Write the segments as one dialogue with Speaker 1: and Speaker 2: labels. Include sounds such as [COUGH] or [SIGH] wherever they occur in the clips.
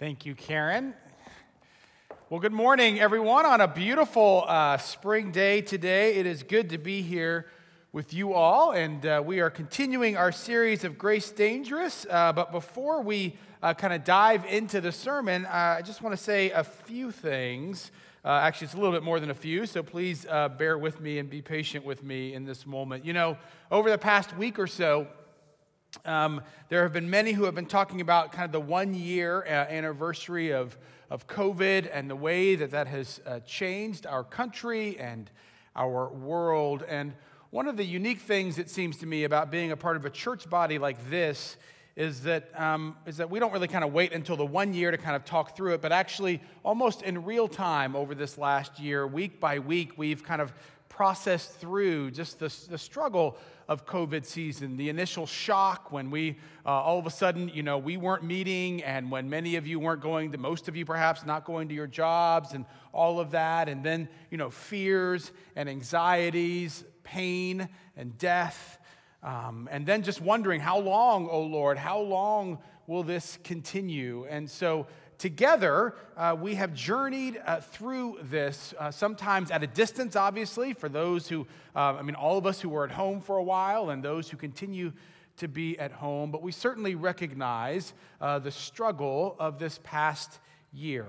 Speaker 1: Thank you, Karen. Well, good morning, everyone, on a beautiful uh, spring day today. It is good to be here with you all, and uh, we are continuing our series of Grace Dangerous. Uh, but before we uh, kind of dive into the sermon, uh, I just want to say a few things. Uh, actually, it's a little bit more than a few, so please bear with me and be patient with me in this moment. You know, over the past week or so, um, there have been many who have been talking about kind of the one year uh, anniversary of, of COVID and the way that that has uh, changed our country and our world. And one of the unique things, it seems to me, about being a part of a church body like this is that, um, is that we don't really kind of wait until the one year to kind of talk through it, but actually, almost in real time over this last year, week by week, we've kind of processed through just the, the struggle of COVID season, the initial shock when we uh, all of a sudden, you know, we weren't meeting, and when many of you weren't going to, most of you perhaps not going to your jobs, and all of that, and then, you know, fears and anxieties, pain and death. Um, and then just wondering, how long, oh Lord, how long will this continue? And so together, uh, we have journeyed uh, through this, uh, sometimes at a distance, obviously, for those who, uh, I mean, all of us who were at home for a while and those who continue to be at home, but we certainly recognize uh, the struggle of this past year.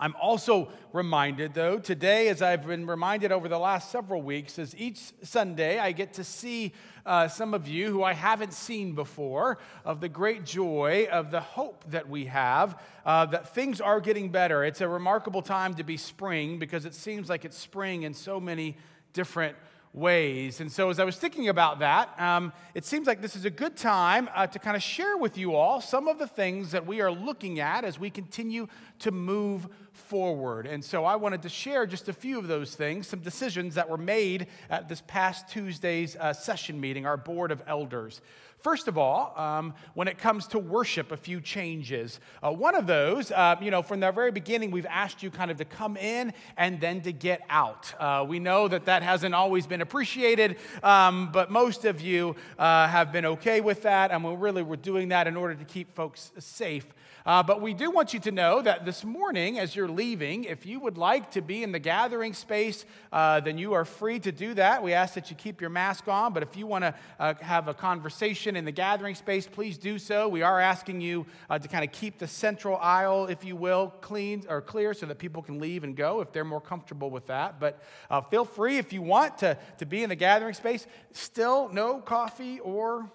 Speaker 1: I'm also reminded, though, today, as I've been reminded over the last several weeks, as each Sunday I get to see uh, some of you who I haven't seen before, of the great joy, of the hope that we have, uh, that things are getting better. It's a remarkable time to be spring because it seems like it's spring in so many different ways. And so, as I was thinking about that, um, it seems like this is a good time uh, to kind of share with you all some of the things that we are looking at as we continue to move forward. And so, I wanted to share just a few of those things, some decisions that were made at this past Tuesday's uh, session meeting, our board of elders. First of all, um, when it comes to worship, a few changes. Uh, one of those, uh, you know, from the very beginning, we've asked you kind of to come in and then to get out. Uh, we know that that hasn't always been appreciated, um, but most of you uh, have been okay with that, and we really were doing that in order to keep folks safe uh, but we do want you to know that this morning, as you're leaving, if you would like to be in the gathering space, uh, then you are free to do that. We ask that you keep your mask on, but if you want to uh, have a conversation in the gathering space, please do so. We are asking you uh, to kind of keep the central aisle, if you will, clean or clear so that people can leave and go if they're more comfortable with that. But uh, feel free if you want to, to be in the gathering space. Still, no coffee or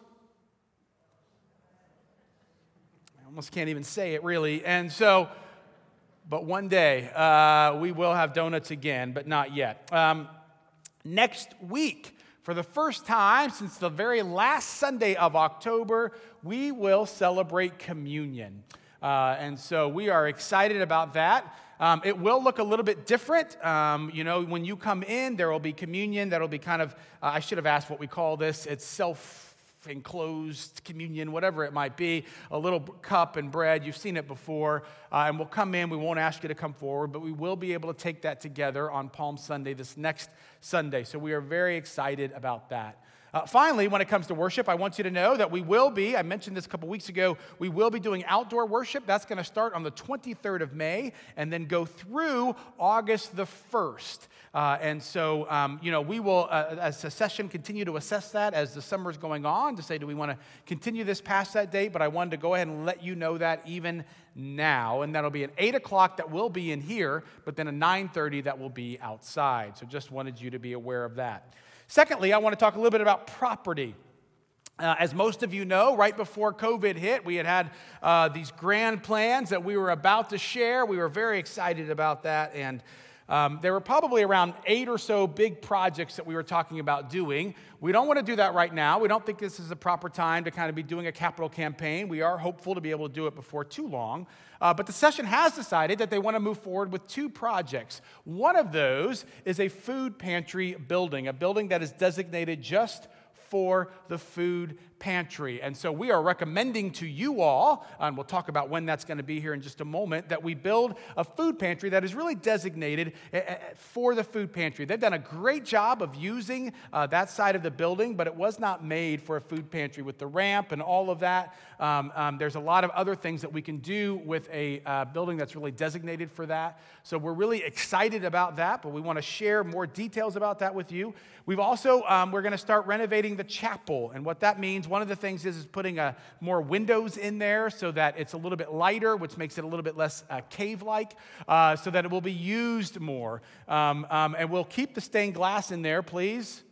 Speaker 1: almost can't even say it really. And so, but one day uh, we will have donuts again, but not yet. Um, next week, for the first time since the very last Sunday of October, we will celebrate communion. Uh, and so we are excited about that. Um, it will look a little bit different. Um, you know, when you come in, there will be communion. That'll be kind of, uh, I should have asked what we call this. It's self enclosed communion, whatever it might be, a little cup and bread. You've seen it before. Uh, and we'll come in. We won't ask you to come forward, but we will be able to take that together on Palm Sunday, this next Sunday. So we are very excited about that. Uh, finally, when it comes to worship, I want you to know that we will be, I mentioned this a couple weeks ago, we will be doing outdoor worship. That's going to start on the 23rd of May and then go through August the 1st. Uh, and so, um, you know, we will, uh, as a session, continue to assess that as the summer is going on to say, do we want to continue this past that date? But I wanted to go ahead and let you know that even now. And that'll be an 8 o'clock that will be in here, but then a 9.30 that will be outside. So just wanted you to be aware of that. Secondly, I want to talk a little bit about property. Uh, as most of you know, right before COVID hit, we had had uh, these grand plans that we were about to share. We were very excited about that. And um, there were probably around eight or so big projects that we were talking about doing. We don't want to do that right now. We don't think this is the proper time to kind of be doing a capital campaign. We are hopeful to be able to do it before too long. Uh, but the session has decided that they want to move forward with two projects. One of those is a food pantry building, a building that is designated just for the food pantry. And so we are recommending to you all, and we'll talk about when that's going to be here in just a moment, that we build a food pantry that is really designated eh, eh, for the food pantry. They've done a great job of using uh, that side of the building, but it was not made for a food pantry with the ramp and all of that. Um, um, there's a lot of other things that we can do with a uh, building that's really designated for that. So we're really excited about that, but we want to share more details about that with you. We've also, um, we're going to start renovating the chapel. And what that means, one of the things is, is putting a, uh, more windows in there so that it's a little bit lighter, which makes it a little bit less uh, cave like, uh, so that it will be used more. Um, um, and we'll keep the stained glass in there, please.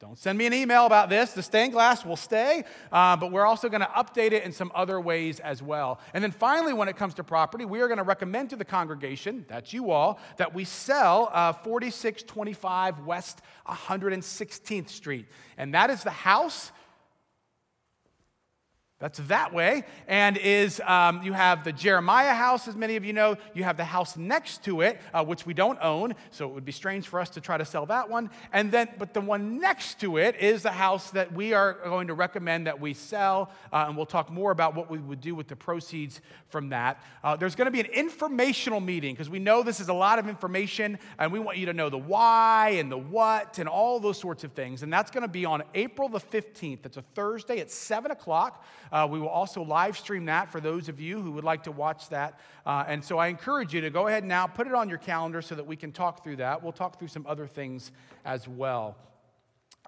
Speaker 1: Don't send me an email about this. The stained glass will stay, uh, but we're also going to update it in some other ways as well. And then finally, when it comes to property, we are going to recommend to the congregation, that's you all, that we sell uh, 4625 West 116th Street. And that is the house that's that way. And is um, you have the Jeremiah house, as many of you know. You have the house next to it, uh, which we don't own, so it would be strange for us to try to sell that one. And then, but the one next to it is the house that we are going to recommend that we sell, uh, and we'll talk more about what we would do with the proceeds from that. Uh, there's going to be an informational meeting because we know this is a lot of information, and we want you to know the why and the what and all those sorts of things. And that's going to be on April the 15th. It's a Thursday at 7 o'clock. Uh, we will also live stream that for those of you who would like to watch that. Uh, and so I encourage you to go ahead now, put it on your calendar so that we can talk through that. We'll talk through some other things as well.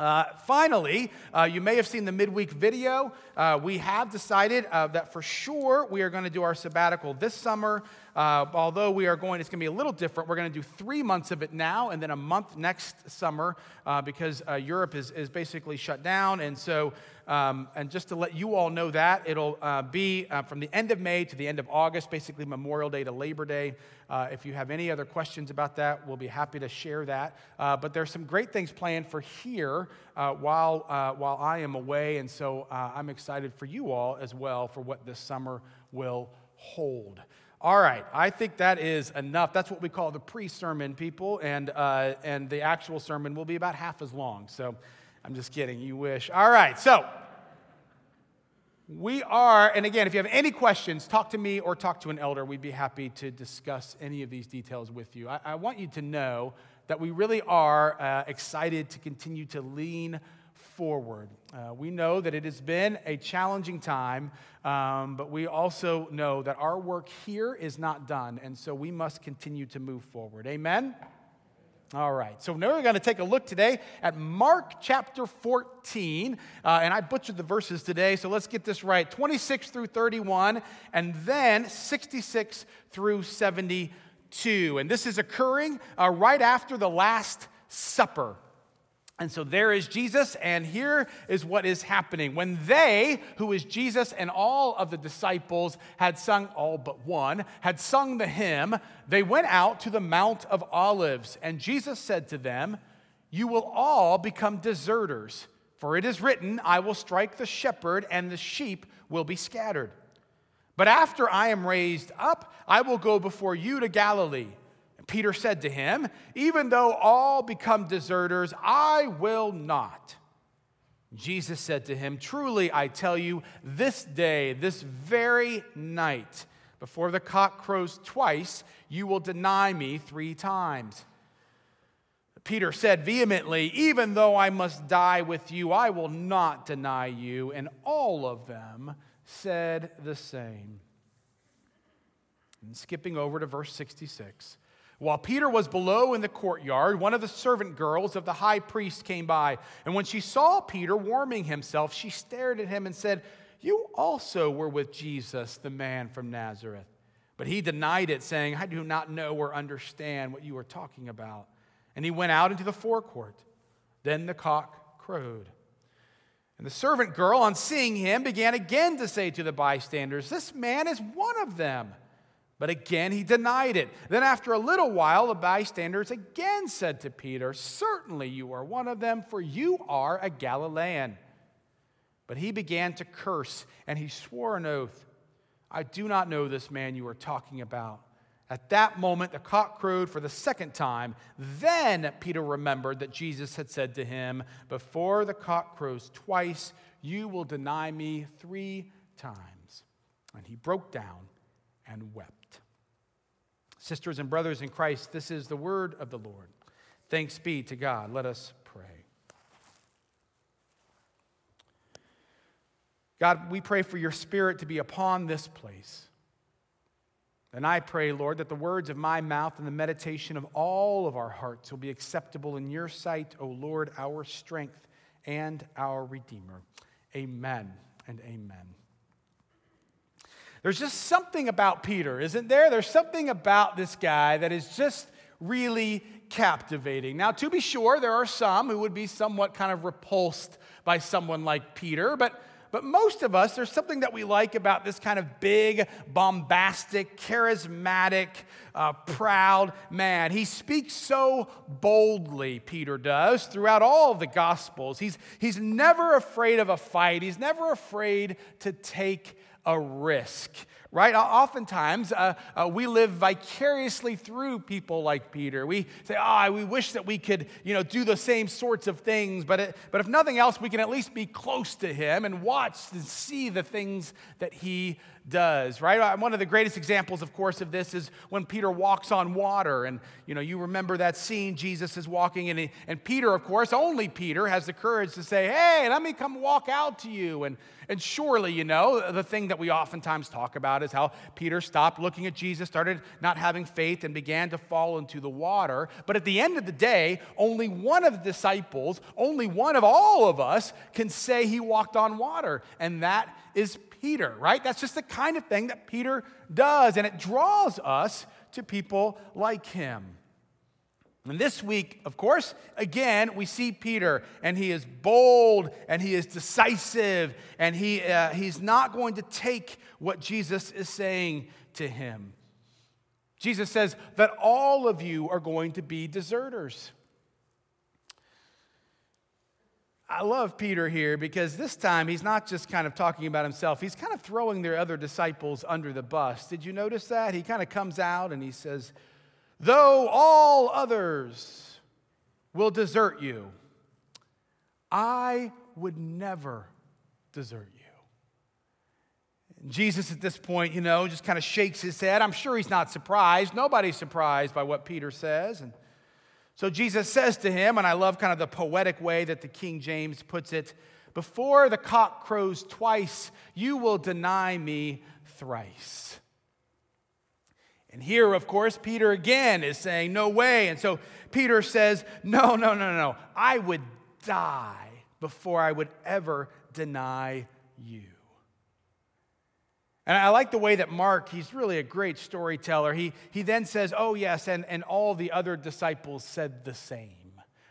Speaker 1: Uh, finally, uh, you may have seen the midweek video. Uh, we have decided uh, that for sure we are going to do our sabbatical this summer. Uh, although we are going, it's going to be a little different. We're going to do three months of it now and then a month next summer uh, because Europe is, is basically shut down. And so um, and just to let you all know that, it'll uh, be uh, from the end of May to the end of August, basically Memorial Day to Labor Day. Uh, if you have any other questions about that, we'll be happy to share that. Uh, but there's some great things planned for here uh, while, uh, while I am away, and so I'm excited for you all as well for what this summer will hold. All right, I think that is enough. That's what we call the pre sermon, people, and, and the actual sermon will be about half as long. So I'm just kidding, you wish. All right, so we are, and again, if you have any questions, talk to me or talk to an elder. We'd be happy to discuss any of these details with you. I, I want you to know that we really are uh, excited to continue to lean forward. Uh, we know that it has been a challenging time, um, but we also know that our work here is not done, and so we must continue to move forward. Amen? All right, so now we're going to take a look today at Mark chapter 14. Uh, and I butchered the verses today, so let's get this right 26 through 31, and then 66 through 72. And this is occurring uh, right after the Last Supper. And so there is Jesus, and here is what is happening. When they, who is Jesus and all of the disciples, had sung, all but one, had sung the hymn, they went out to the Mount of Olives. And Jesus said to them, You will all become deserters, for it is written, I will strike the shepherd, and the sheep will be scattered. But after I am raised up, I will go before you to Galilee. Peter said to him, Even though all become deserters, I will not. Jesus said to him, Truly I tell you, this day, this very night, before the cock crows twice, you will deny me three times. Peter said vehemently, Even though I must die with you, I will not deny you. And all of them said the same. And skipping over to verse 66. While Peter was below in the courtyard, one of the servant girls of the high priest came by. And when she saw Peter warming himself, she stared at him and said, You also were with Jesus, the man from Nazareth. But he denied it, saying, I do not know or understand what you are talking about. And he went out into the forecourt. Then the cock crowed. And the servant girl, on seeing him, began again to say to the bystanders, This man is one of them. But again, he denied it. Then, after a little while, the bystanders again said to Peter, Certainly you are one of them, for you are a Galilean. But he began to curse, and he swore an oath I do not know this man you are talking about. At that moment, the cock crowed for the second time. Then Peter remembered that Jesus had said to him, Before the cock crows twice, you will deny me three times. And he broke down and wept. Sisters and brothers in Christ, this is the word of the Lord. Thanks be to God. Let us pray. God, we pray for your spirit to be upon this place. And I pray, Lord, that the words of my mouth and the meditation of all of our hearts will be acceptable in your sight, O Lord, our strength and our Redeemer. Amen and amen. There's just something about Peter, isn't there? There's something about this guy that is just really captivating. Now, to be sure, there are some who would be somewhat kind of repulsed by someone like Peter, but but most of us, there's something that we like about this kind of big, bombastic, charismatic, uh, proud man. He speaks so boldly, Peter does, throughout all of the Gospels. He's, he's never afraid of a fight, he's never afraid to take a risk right? Oftentimes, uh, uh, we live vicariously through people like Peter. We say, oh, we wish that we could, you know, do the same sorts of things, but, it, but if nothing else, we can at least be close to him and watch and see the things that he does, right? Uh, one of the greatest examples, of course, of this is when Peter walks on water. And, you know, you remember that scene, Jesus is walking, and, he, and Peter, of course, only Peter has the courage to say, hey, let me come walk out to you. And, and surely, you know, the thing that we oftentimes talk about is how Peter stopped looking at Jesus, started not having faith, and began to fall into the water. But at the end of the day, only one of the disciples, only one of all of us, can say he walked on water, and that is Peter, right? That's just the kind of thing that Peter does, and it draws us to people like him. And this week, of course, again, we see Peter, and he is bold and he is decisive, and he, uh, he's not going to take what Jesus is saying to him. Jesus says that all of you are going to be deserters. I love Peter here because this time he's not just kind of talking about himself, he's kind of throwing their other disciples under the bus. Did you notice that? He kind of comes out and he says, Though all others will desert you, I would never desert you. And Jesus, at this point, you know, just kind of shakes his head. I'm sure he's not surprised. Nobody's surprised by what Peter says. And so Jesus says to him, and I love kind of the poetic way that the King James puts it before the cock crows twice, you will deny me thrice. And here, of course, Peter again is saying, No way. And so Peter says, No, no, no, no. I would die before I would ever deny you. And I like the way that Mark, he's really a great storyteller. He, he then says, Oh, yes, and, and all the other disciples said the same.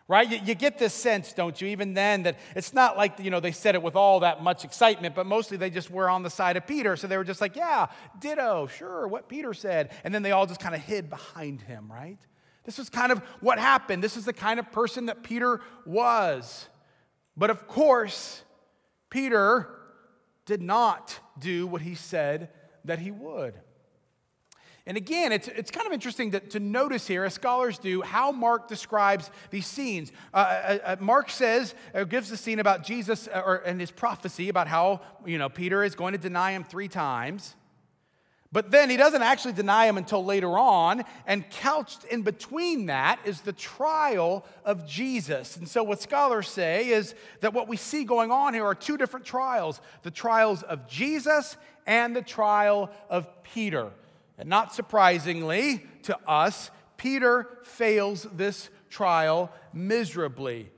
Speaker 1: Right? You, you get this sense, don't you, even then, that it's not like, you know, they said it with all that much excitement, but mostly they just were on the side of Peter. So they were just like, Yeah, ditto, sure, what Peter said. And then they all just kind of hid behind him, right? This is kind of what happened. This is the kind of person that Peter was. But of course, Peter did not do what he said that he would. And again, it's, it's kind of interesting to, to notice here, as scholars do, how Mark describes these scenes. Uh, uh, uh Mark says, uh, gives the scene about Jesus uh, or, and his prophecy about how, you know, Peter is going to deny him three times. But then he doesn't actually deny him until later on, and couched in between that is the trial of Jesus. And so, what scholars say is that what we see going on here are two different trials the trials of Jesus and the trial of Peter. And not surprisingly to us, Peter fails this trial miserably.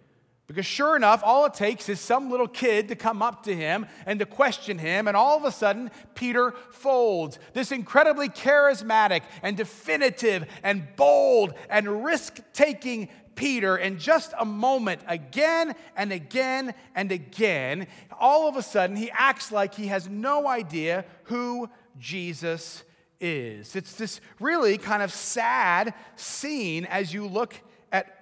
Speaker 1: Because sure enough, all it takes is some little kid to come up to him and to question him, and all of a sudden, Peter folds. This incredibly charismatic and definitive and bold and risk taking Peter, in just a moment, again and again and again, all of a sudden, he acts like he has no idea who Jesus is. It's this really kind of sad scene as you look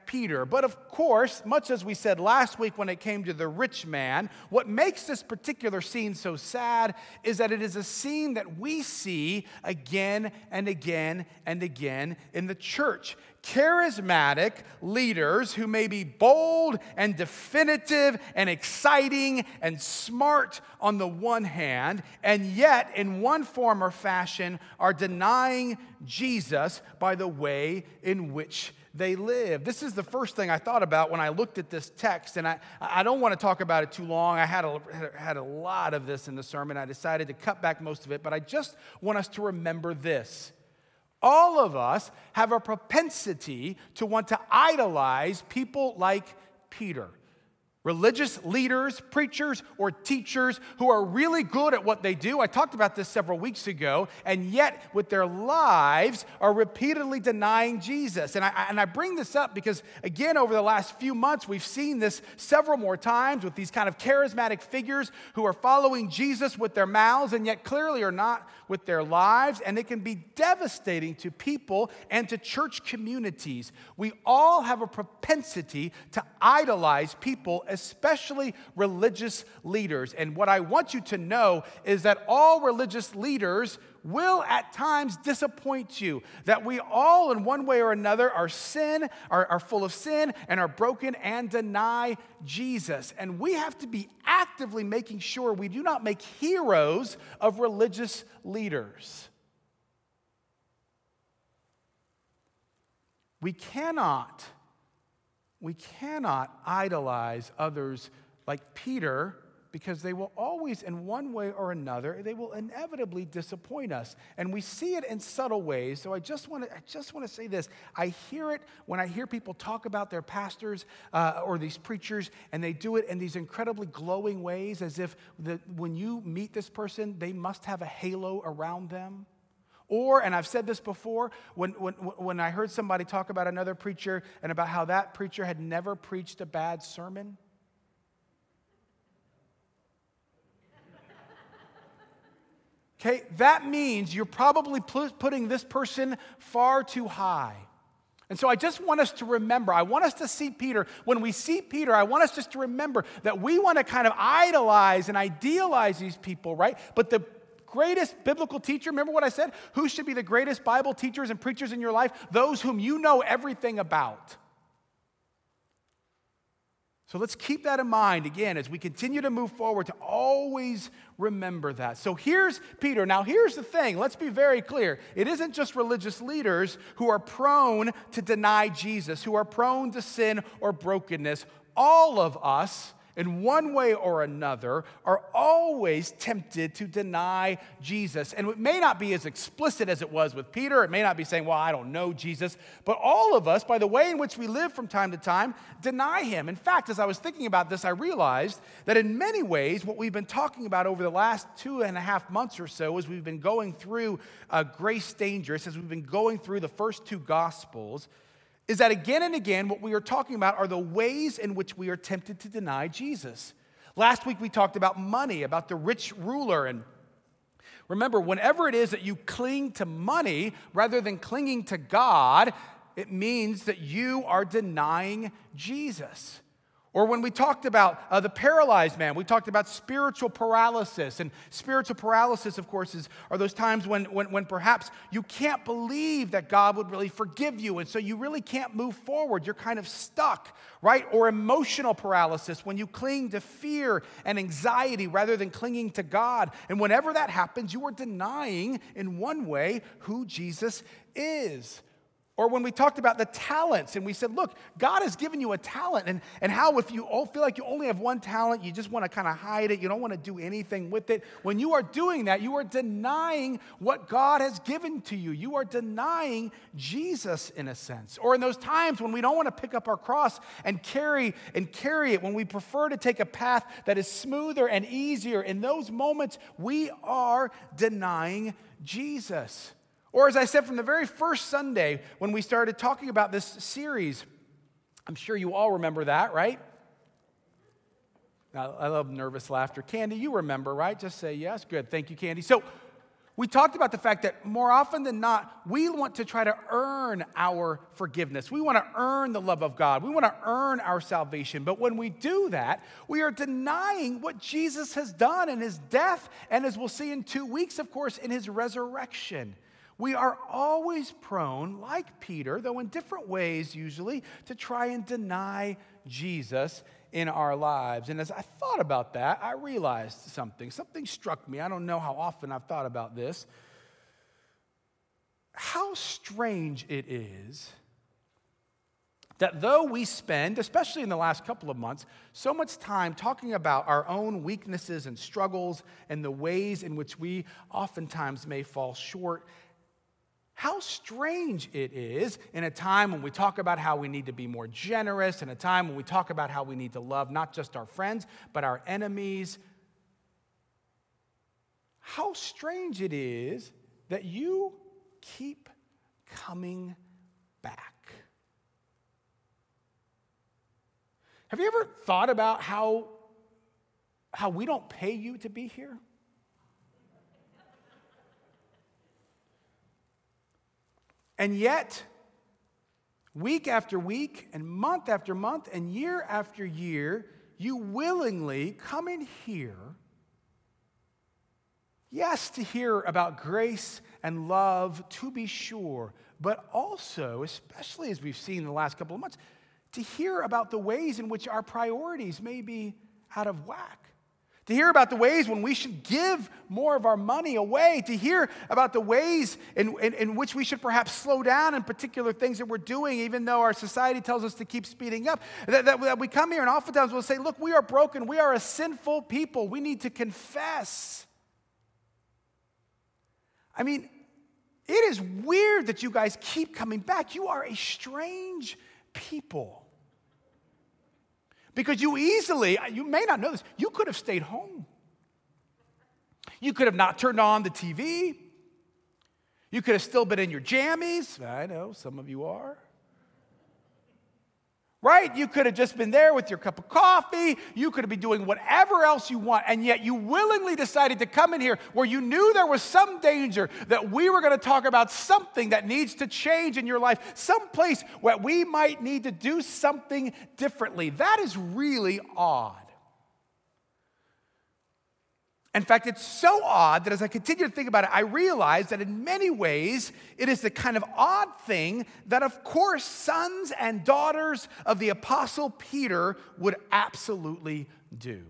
Speaker 1: Peter. But of course, much as we said last week when it came to the rich man, what makes this particular scene so sad is that it is a scene that we see again and again and again in the church charismatic leaders who may be bold and definitive and exciting and smart on the one hand, and yet, in one form or fashion, are denying Jesus by the way in which they live. This is the first thing I thought about when I looked at this text, and I, I don't want to talk about it too long. I had a, had a lot of this in the sermon. I decided to cut back most of it, but I just want us to remember this. All of us have a propensity to want to idolize people like Peter religious leaders, preachers, or teachers who are really good at what they do. I talked about this several weeks ago, and yet with their lives are repeatedly denying Jesus. And I, and I bring this up because, again, over the last few months, we've seen this several more times with these kind of charismatic figures who are following Jesus with their mouths and yet clearly are not with their lives. And it can be devastating to people and to church communities. We all have a propensity to idolize people especially religious leaders. And what I want you to know is that all religious leaders will at times disappoint you. That we all, in one way or another, are sin, are, are full of sin, and are broken and deny Jesus. And we have to be actively making sure we do not make heroes of religious leaders. We cannot we cannot idolize others like Peter because they will always, in one way or another, they will inevitably disappoint us. And we see it in subtle ways. So I just want to, I just want to say this. I hear it when I hear people talk about their pastors uh, or these preachers, and they do it in these incredibly glowing ways, as if the, when you meet this person, they must have a halo around them. Or, and I've said this before, when, when, when I heard somebody talk about another preacher and about how that preacher had never preached a bad sermon. Okay, that means you're probably putting this person far too high. And so I just want us to remember, I want us to see Peter. When we see Peter, I want us just to remember that we want to kind of idolize and idealize these people, right? But the greatest biblical teacher, remember what I said? Who should be the greatest Bible teachers and preachers in your life? Those whom you know everything about. So let's keep that in mind again as we continue to move forward to always remember that. So here's Peter. Now, here's the thing let's be very clear. It isn't just religious leaders who are prone to deny Jesus, who are prone to sin or brokenness. All of us in one way or another, are always tempted to deny Jesus. And it may not be as explicit as it was with Peter. It may not be saying, Well, I don't know Jesus. But all of us, by the way in which we live from time to time, deny him. In fact, as I was thinking about this, I realized that in many ways, what we've been talking about over the last two and a half months or so, as we've been going through uh, Grace Dangerous, as we've been going through the first two Gospels, is that again and again, what we are talking about are the ways in which we are tempted to deny Jesus. Last week, we talked about money, about the rich ruler. And remember, whenever it is that you cling to money rather than clinging to God, it means that you are denying Jesus. Or when we talked about uh, the paralyzed man, we talked about spiritual paralysis. And spiritual paralysis, of course, is, are those times when, when, when perhaps you can't believe that God would really forgive you. And so you really can't move forward. You're kind of stuck, right? Or emotional paralysis, when you cling to fear and anxiety rather than clinging to God. And whenever that happens, you are denying, in one way, who Jesus is. Or when we talked about the talents and we said, look, God has given you a talent, and, and how if you all feel like you only have one talent, you just want to kind of hide it, you don't want to do anything with it. When you are doing that, you are denying what God has given to you. You are denying Jesus in a sense. Or in those times when we don't want to pick up our cross and carry and carry it, when we prefer to take a path that is smoother and easier, in those moments, we are denying Jesus. Or, as I said from the very first Sunday when we started talking about this series, I'm sure you all remember that, right? I love nervous laughter. Candy, you remember, right? Just say yes. Good. Thank you, Candy. So, we talked about the fact that more often than not, we want to try to earn our forgiveness. We want to earn the love of God. We want to earn our salvation. But when we do that, we are denying what Jesus has done in his death, and as we'll see in two weeks, of course, in his resurrection. We are always prone, like Peter, though in different ways usually, to try and deny Jesus in our lives. And as I thought about that, I realized something. Something struck me. I don't know how often I've thought about this. How strange it is that though we spend, especially in the last couple of months, so much time talking about our own weaknesses and struggles and the ways in which we oftentimes may fall short, how strange it is in a time when we talk about how we need to be more generous, in a time when we talk about how we need to love not just our friends, but our enemies. How strange it is that you keep coming back. Have you ever thought about how, how we don't pay you to be here? And yet, week after week, and month after month, and year after year, you willingly come in here, yes, to hear about grace and love, to be sure, but also, especially as we've seen in the last couple of months, to hear about the ways in which our priorities may be out of whack to hear about the ways when we should give more of our money away, to hear about the ways in, in, in, which we should perhaps slow down in particular things that we're doing, even though our society tells us to keep speeding up. That, that, that we come here and oftentimes we'll say, Look, we are broken. We are a sinful people. We need to confess. I mean, it is weird that you guys keep coming back. You are a strange people. Because you easily, you may not know this, you could have stayed home. You could have not turned on the TV. You could have still been in your jammies. I know some of you are. Right? You could have just been there with your cup of coffee. You could have been doing whatever else you want. And yet you willingly decided to come in here where you knew there was some danger that we were going to talk about something that needs to change in your life, some place where we might need to do something differently. That is really odd. In fact, it's so odd that as I continue to think about it, I realize that in many ways it is the kind of odd thing that, of course, sons and daughters of the Apostle Peter would absolutely do.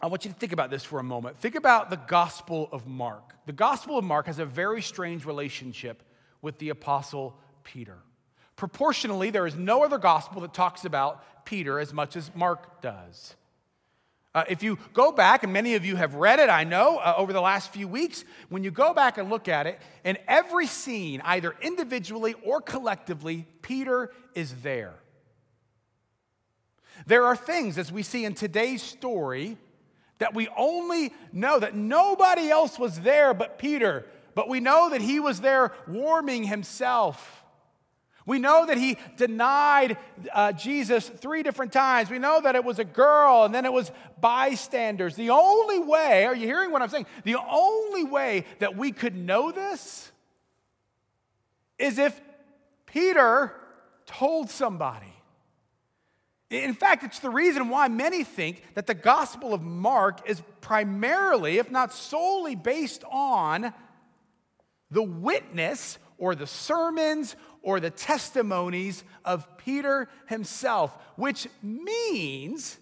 Speaker 1: I want you to think about this for a moment. Think about the Gospel of Mark. The Gospel of Mark has a very strange relationship with the Apostle Peter. Proportionally, there is no other gospel that talks about Peter as much as Mark does. Uh, if you go back, and many of you have read it, I know, uh, over the last few weeks, when you go back and look at it, in every scene, either individually or collectively, Peter is there. There are things, as we see in today's story, that we only know that nobody else was there but Peter, but we know that he was there warming himself we know that he denied uh, Jesus three different times. We know that it was a girl and then it was bystanders. The only way, are you hearing what I'm saying? The only way that we could know this is if Peter told somebody. In fact, it's the reason why many think that the Gospel of Mark is primarily, if not solely, based on the witness or the sermons or the testimonies of Peter himself, which means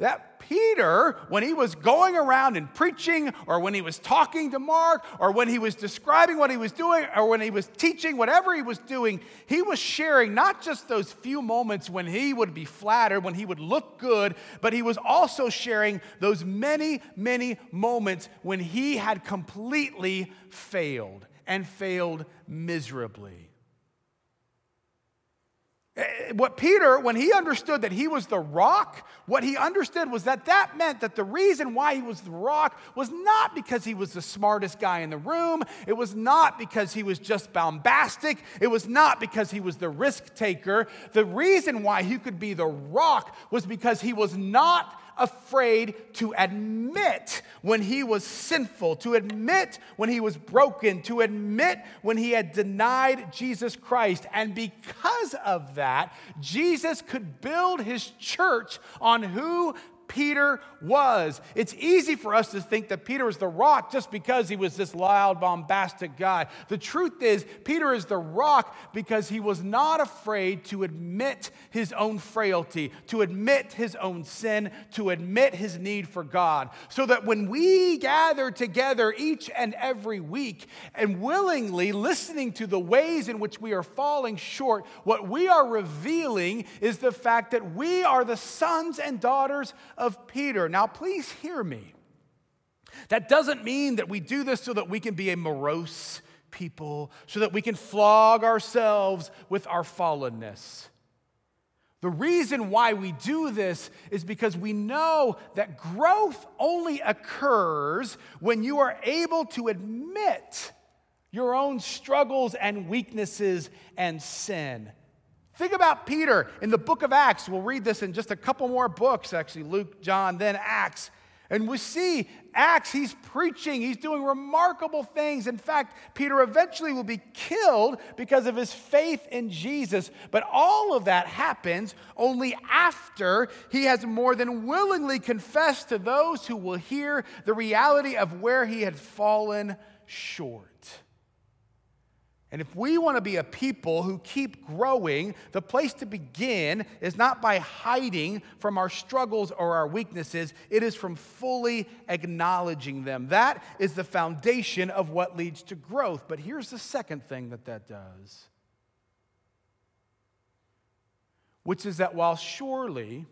Speaker 1: that Peter, when he was going around and preaching, or when he was talking to Mark, or when he was describing what he was doing, or when he was teaching, whatever he was doing, he was sharing not just those few moments when he would be flattered, when he would look good, but he was also sharing those many, many moments when he had completely failed and failed miserably. Eh, what Peter, when he understood that he was the rock, what he understood was that that meant that the reason why he was the rock was not because he was the smartest guy in the room. It was not because he was just bombastic. It was not because he was the risk taker. The reason why he could be the rock was because he was not afraid to admit when he was sinful, to admit when he was broken, to admit when he had denied Jesus Christ. And because of that, Jesus could build his church on who Peter was. It's easy for us to think that Peter was the rock just because he was this loud, bombastic guy. The truth is, Peter is the rock because he was not afraid to admit his own frailty, to admit his own sin, to admit his need for God. So that when we gather together each and every week and willingly listening to the ways in which we are falling short, what we are revealing is the fact that we are the sons and daughters of Peter. Now, please hear me. That doesn't mean that we do this so that we can be a morose people, so that we can flog ourselves with our fallenness. The reason why we do this is because we know that growth only occurs when you are able to admit your own struggles and weaknesses and sin. Think about Peter in the book of Acts. We'll read this in just a couple more books, actually Luke, John, then Acts. And we see Acts, he's preaching, he's doing remarkable things. In fact, Peter eventually will be killed because of his faith in Jesus. But all of that happens only after he has more than willingly confessed to those who will hear the reality of where he had fallen short. And if we want to be a people who keep growing, the place to begin is not by hiding from our struggles or our weaknesses, it is from fully acknowledging them. That is the foundation of what leads to growth. But here's the second thing that that does, which is that while surely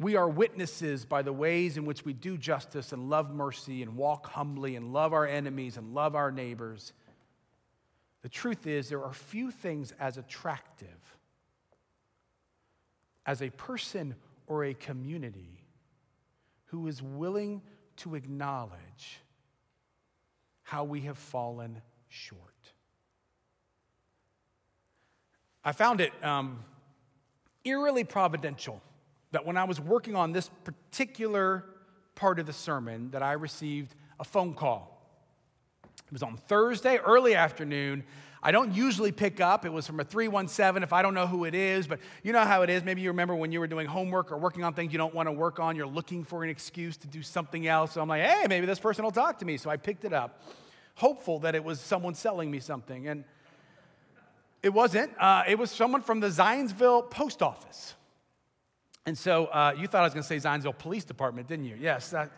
Speaker 1: we are witnesses by the ways in which we do justice and love mercy and walk humbly and love our enemies and love our neighbors. The truth is, there are few things as attractive as a person or a community who is willing to acknowledge how we have fallen short. I found it um, eerily providential that when I was working on this particular part of the sermon that I received a phone call. It was on Thursday, early afternoon. I don't usually pick up. It was from a 317 if I don't know who it is, but you know how it is. Maybe you remember when you were doing homework or working on things you don't want to work on, you're looking for an excuse to do something else. So I'm like, hey, maybe this person will talk to me. So I picked it up, hopeful that it was someone selling me something. And it wasn't. Uh, it was someone from the Zionsville post office. And so uh, you thought I was going to say Zionsville Police Department, didn't you? Yes. That,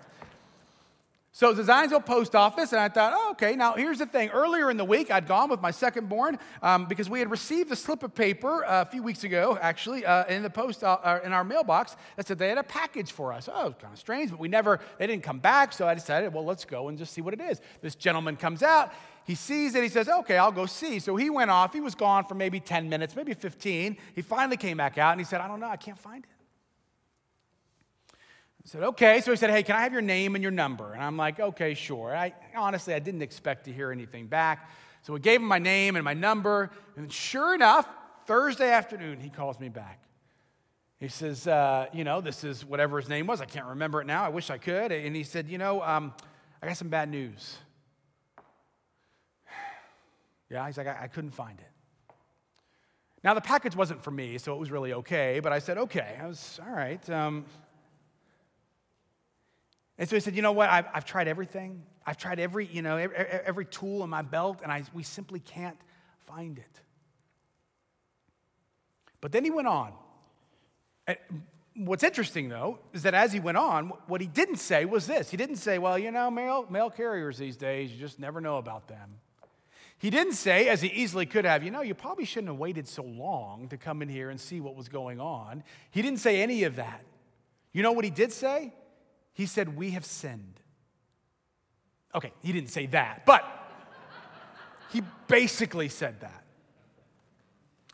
Speaker 1: so the Zionsville Post Office, and I thought, oh, okay, now here's the thing. Earlier in the week, I'd gone with my second born um, because we had received a slip of paper uh, a few weeks ago, actually, uh, in the post, uh, in our mailbox that said they had a package for us. Oh, it was kind of strange, but we never, they didn't come back, so I decided, well, let's go and just see what it is. This gentleman comes out, he sees it, he says, okay, I'll go see. So he went off, he was gone for maybe 10 minutes, maybe 15. He finally came back out and he said, I don't know, I can't find it. I said, okay. So he said, hey, can I have your name and your number? And I'm like, okay, sure. I honestly, I didn't expect to hear anything back. So we gave him my name and my number. And sure enough, Thursday afternoon, he calls me back. He says, uh, you know, this is whatever his name was. I can't remember it now. I wish I could. And he said, you know, um, I got some bad news. [SIGHS] yeah, he's like, I, I couldn't find it. Now, the package wasn't for me, so it was really okay, but I said, okay. I was, all right. Um, and so he said, You know what? I've, I've tried everything. I've tried every, you know, every, every tool in my belt, and I, we simply can't find it. But then he went on. What's interesting, though, is that as he went on, what he didn't say was this. He didn't say, Well, you know, mail, mail carriers these days, you just never know about them. He didn't say, as he easily could have, you know, you probably shouldn't have waited so long to come in here and see what was going on. He didn't say any of that. You know what he did say? He said, We have sinned. Okay, he didn't say that, but he basically said that.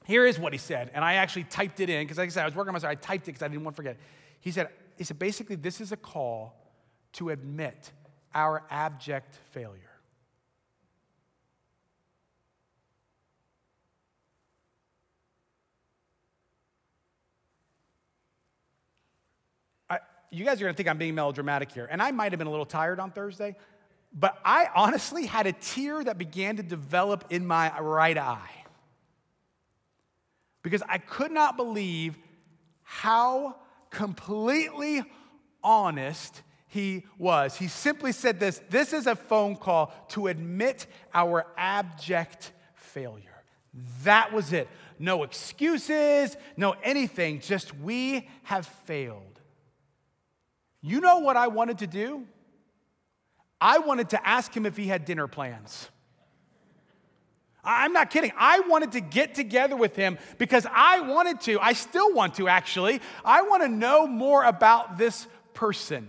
Speaker 1: Here is what he said, and I actually typed it in because, like I said, I was working on myself. I typed it because I didn't want to forget. He said, he said, basically, this is a call to admit our abject failure. You guys are going to think I'm being melodramatic here, and I might have been a little tired on Thursday, but I honestly had a tear that began to develop in my right eye because I could not believe how completely honest he was. He simply said this this is a phone call to admit our abject failure. That was it. No excuses, no anything, just we have failed. You know what I wanted to do? I wanted to ask him if he had dinner plans. I'm not kidding. I wanted to get together with him because I wanted to, I still want to actually, I want to know more about this person.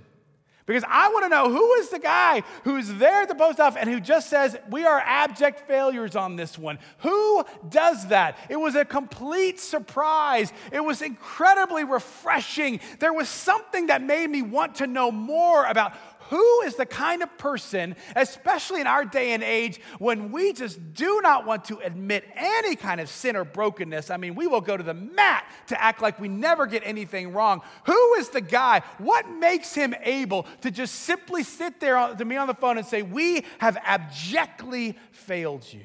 Speaker 1: Because I want to know who is the guy who's there at the post office and who just says, We are abject failures on this one. Who does that? It was a complete surprise. It was incredibly refreshing. There was something that made me want to know more about who is the kind of person, especially in our day and age, when we just do not want to admit any kind of sin or brokenness? I mean, we will go to the mat to act like we never get anything wrong. Who is the guy? What makes him able to just simply sit there to me on the phone and say, We have abjectly failed you?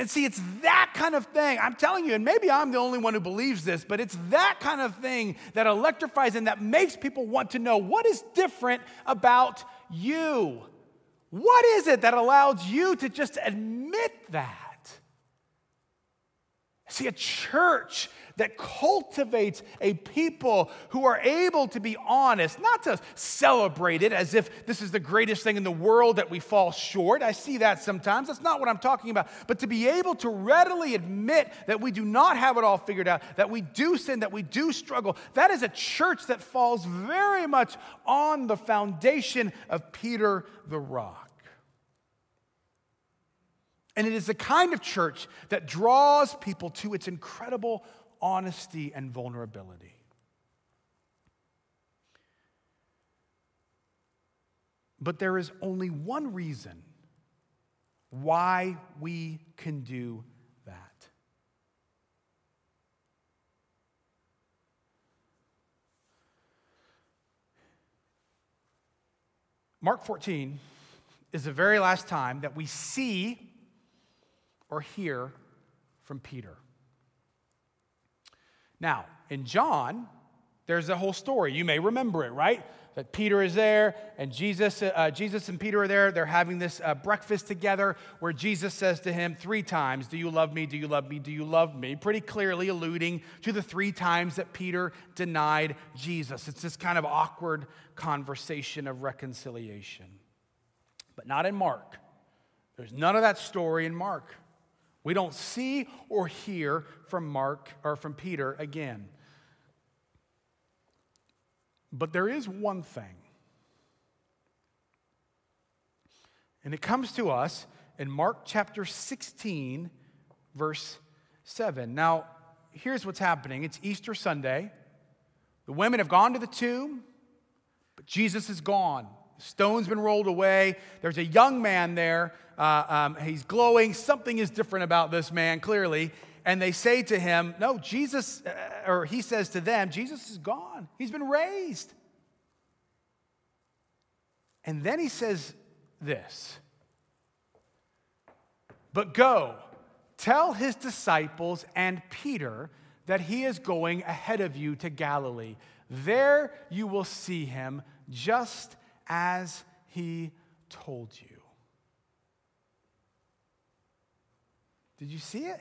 Speaker 1: And see, it's that kind of thing. I'm telling you, and maybe I'm the only one who believes this, but it's that kind of thing that electrifies and that makes people want to know what is different about you. What is it that allows you to just admit that? See, a church that cultivates a people who are able to be honest, not to celebrate it as if this is the greatest thing in the world that we fall short. I see that sometimes. That's not what I'm talking about. But to be able to readily admit that we do not have it all figured out, that we do sin, that we do struggle, that is a church that falls very much on the foundation of Peter the Rock. And it is the kind of church that draws people to its incredible honesty and vulnerability. But there is only one reason why we can do that. Mark 14 is the very last time that we see or hear from Peter. Now, in John, there's a whole story. You may remember it, right? That Peter is there, and Jesus, uh, Jesus and Peter are there. They're having this uh, breakfast together where Jesus says to him three times, Do you love me? Do you love me? Do you love me? Pretty clearly alluding to the three times that Peter denied Jesus. It's this kind of awkward conversation of reconciliation. But not in Mark. There's none of that story in Mark. We don't see or hear from Mark or from Peter again. But there is one thing. And it comes to us in Mark chapter 16, verse 7. Now, here's what's happening it's Easter Sunday. The women have gone to the tomb, but Jesus is gone. Stone's been rolled away. There's a young man there uh, um, he's glowing. Something is different about this man, clearly. And they say to him, No, Jesus, uh, or he says to them, Jesus is gone. He's been raised. And then he says this But go, tell his disciples and Peter that he is going ahead of you to Galilee. There you will see him just as he told you. Did you see it?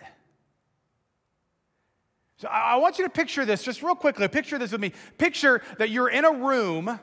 Speaker 1: So I want you to picture this just real quickly. Picture this with me. Picture that you're in a room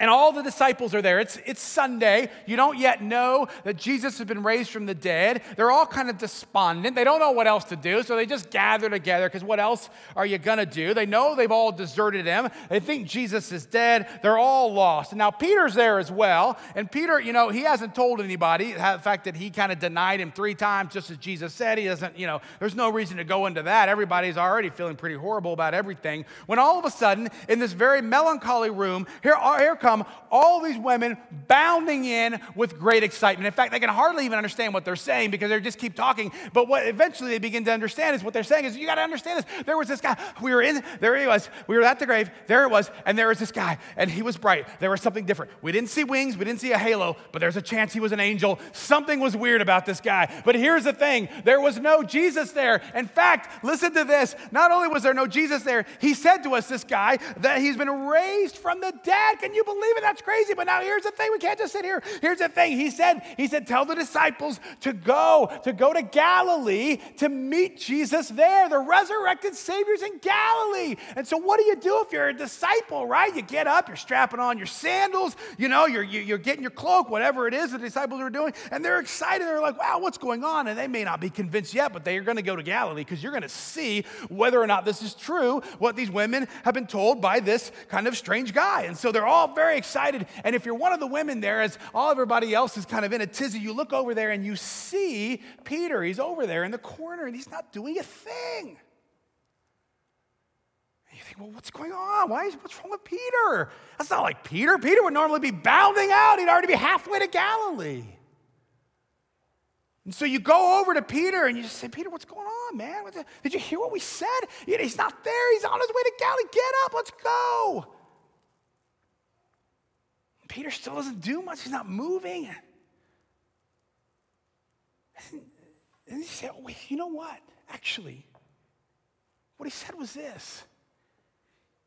Speaker 1: and all the disciples are there. It's, it's Sunday. You don't yet know that Jesus has been raised from the dead. They're all kind of despondent. They don't know what else to do, so they just gather together because what else are you going to do? They know they've all deserted him. They think Jesus is dead. They're all lost. Now Peter's there as well. And Peter, you know, he hasn't told anybody the fact that he kind of denied him three times, just as Jesus said. He doesn't, you know, there's no reason to go into that. Everybody's already feeling pretty horrible about everything. When all of a sudden, in this very melancholy room, here, here come all these women bounding in with great excitement. In fact, they can hardly even understand what they're saying because they just keep talking. But what eventually they begin to understand is what they're saying is, you got to understand this. There was this guy. We were in, there he was. We were at the grave. There it was. And there was this guy. And he was bright. There was something different. We didn't see wings. We didn't see a halo, but there's a chance he was an angel. Something was weird about this guy. But here's the thing there was no Jesus there. In fact, listen to this. Not only was there no Jesus there, he said to us, this guy, that he's been raised from the dead. Can you believe it? That's crazy. But now here's the thing. We can't just sit here. Here's the thing. He said, he said, tell the disciples to go, to go to Galilee to meet Jesus there. The resurrected Savior's in Galilee. And so what do you do if you're a disciple, right? You get up, you're strapping on your sandals, you know, you're, you're getting your cloak, whatever it is the disciples are doing, and they're excited. They're like, wow, what's going on? And they may not be convinced yet, but they are going to go to Galilee because you're going to see whether or not this is true, what these women have been told by this kind of strange guy. And so they're all very excited. And if you're one of the women there, as all everybody else is kind of in a tizzy, you look over there and you see Peter. He's over there in the corner and he's not doing a thing. And you think, well, what's going on? Why is what's wrong with Peter? That's not like Peter. Peter would normally be bounding out. He'd already be halfway to Galilee. And so you go over to Peter and you just say, Peter, what's going on, man? Did you hear what we said? He's not there. He's on his way to Galilee. Get up. Let's go. Peter still doesn't do much. He's not moving. And he said, wait, you know what? Actually, what he said was this.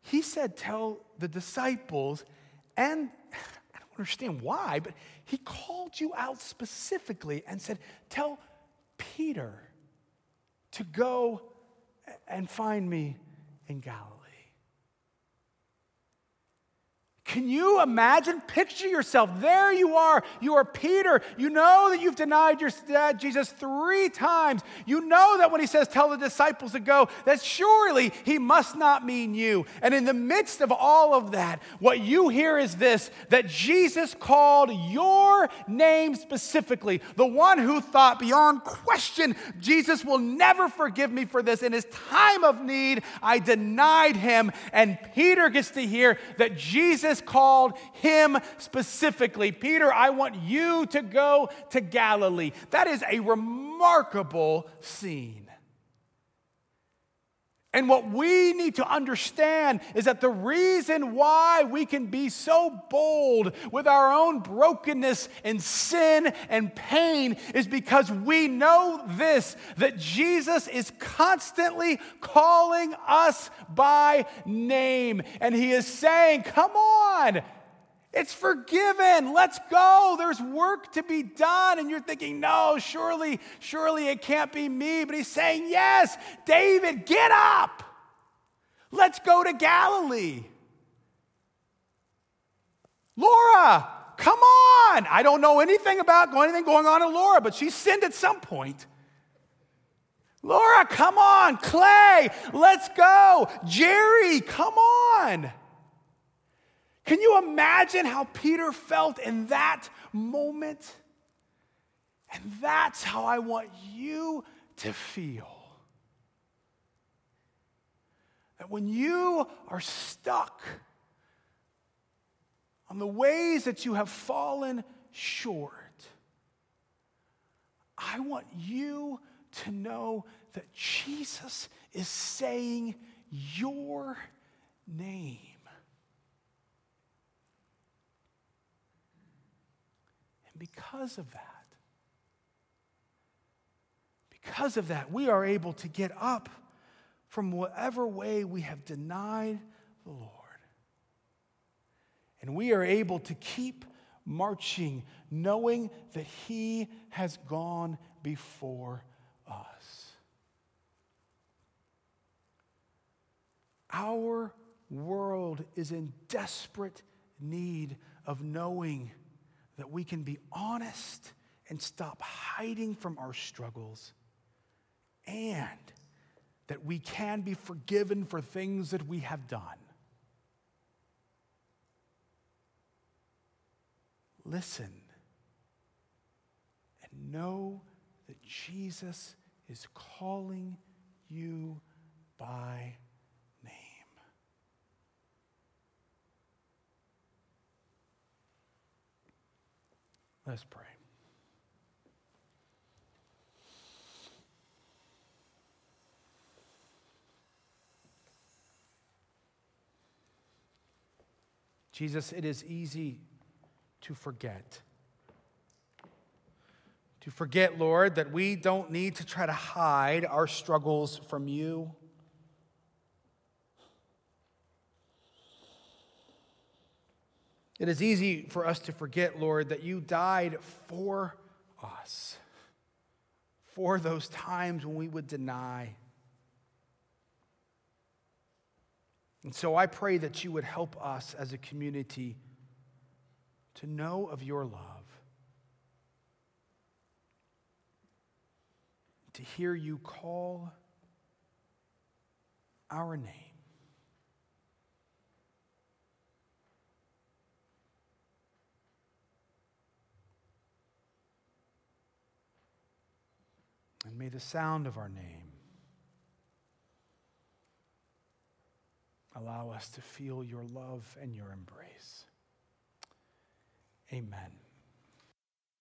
Speaker 1: He said, tell the disciples, and I don't understand why, but he called you out specifically and said, tell Peter to go and find me in Galilee. Can you imagine? Picture yourself. There you are. You are Peter. You know that you've denied your dad, Jesus three times. You know that when he says, Tell the disciples to go, that surely he must not mean you. And in the midst of all of that, what you hear is this that Jesus called your name specifically, the one who thought beyond question, Jesus will never forgive me for this. In his time of need, I denied him. And Peter gets to hear that Jesus called him specifically Peter, I want you to go to Galilee. That is a remarkable scene. And what we need to understand is that the reason why we can be so bold with our own brokenness and sin and pain is because we know this that Jesus is constantly calling us by name. And he is saying, Come on. It's forgiven. Let's go. There's work to be done. And you're thinking, no, surely, surely it can't be me. But he's saying, yes, David, get up. Let's go to Galilee. Laura, come on. I don't know anything about anything going on in Laura, but she sinned at some point. Laura, come on. Clay, let's go. Jerry, come on. Can you imagine how Peter felt in that moment? And that's how I want you to feel. That when you are stuck on the ways that you have fallen short, I want you to know that Jesus is saying your name. Because of that, because of that, we are able to get up from whatever way we have denied the Lord. And we are able to keep marching, knowing that He has gone before us. Our world is in desperate need of knowing that we can be honest and stop hiding from our struggles, and that we can be forgiven for things that we have done. Listen and know that Jesus is calling you by Let's pray. Jesus, it is easy to forget. To forget, Lord, that we don't need to try to hide our struggles from you. It is easy for us to forget, Lord, that you died for us, for those times when we would deny And so I pray that you would help us as a community to know of your love, to hear you call our name. And may the sound of our name Allow us to feel your love and your embrace. Amen.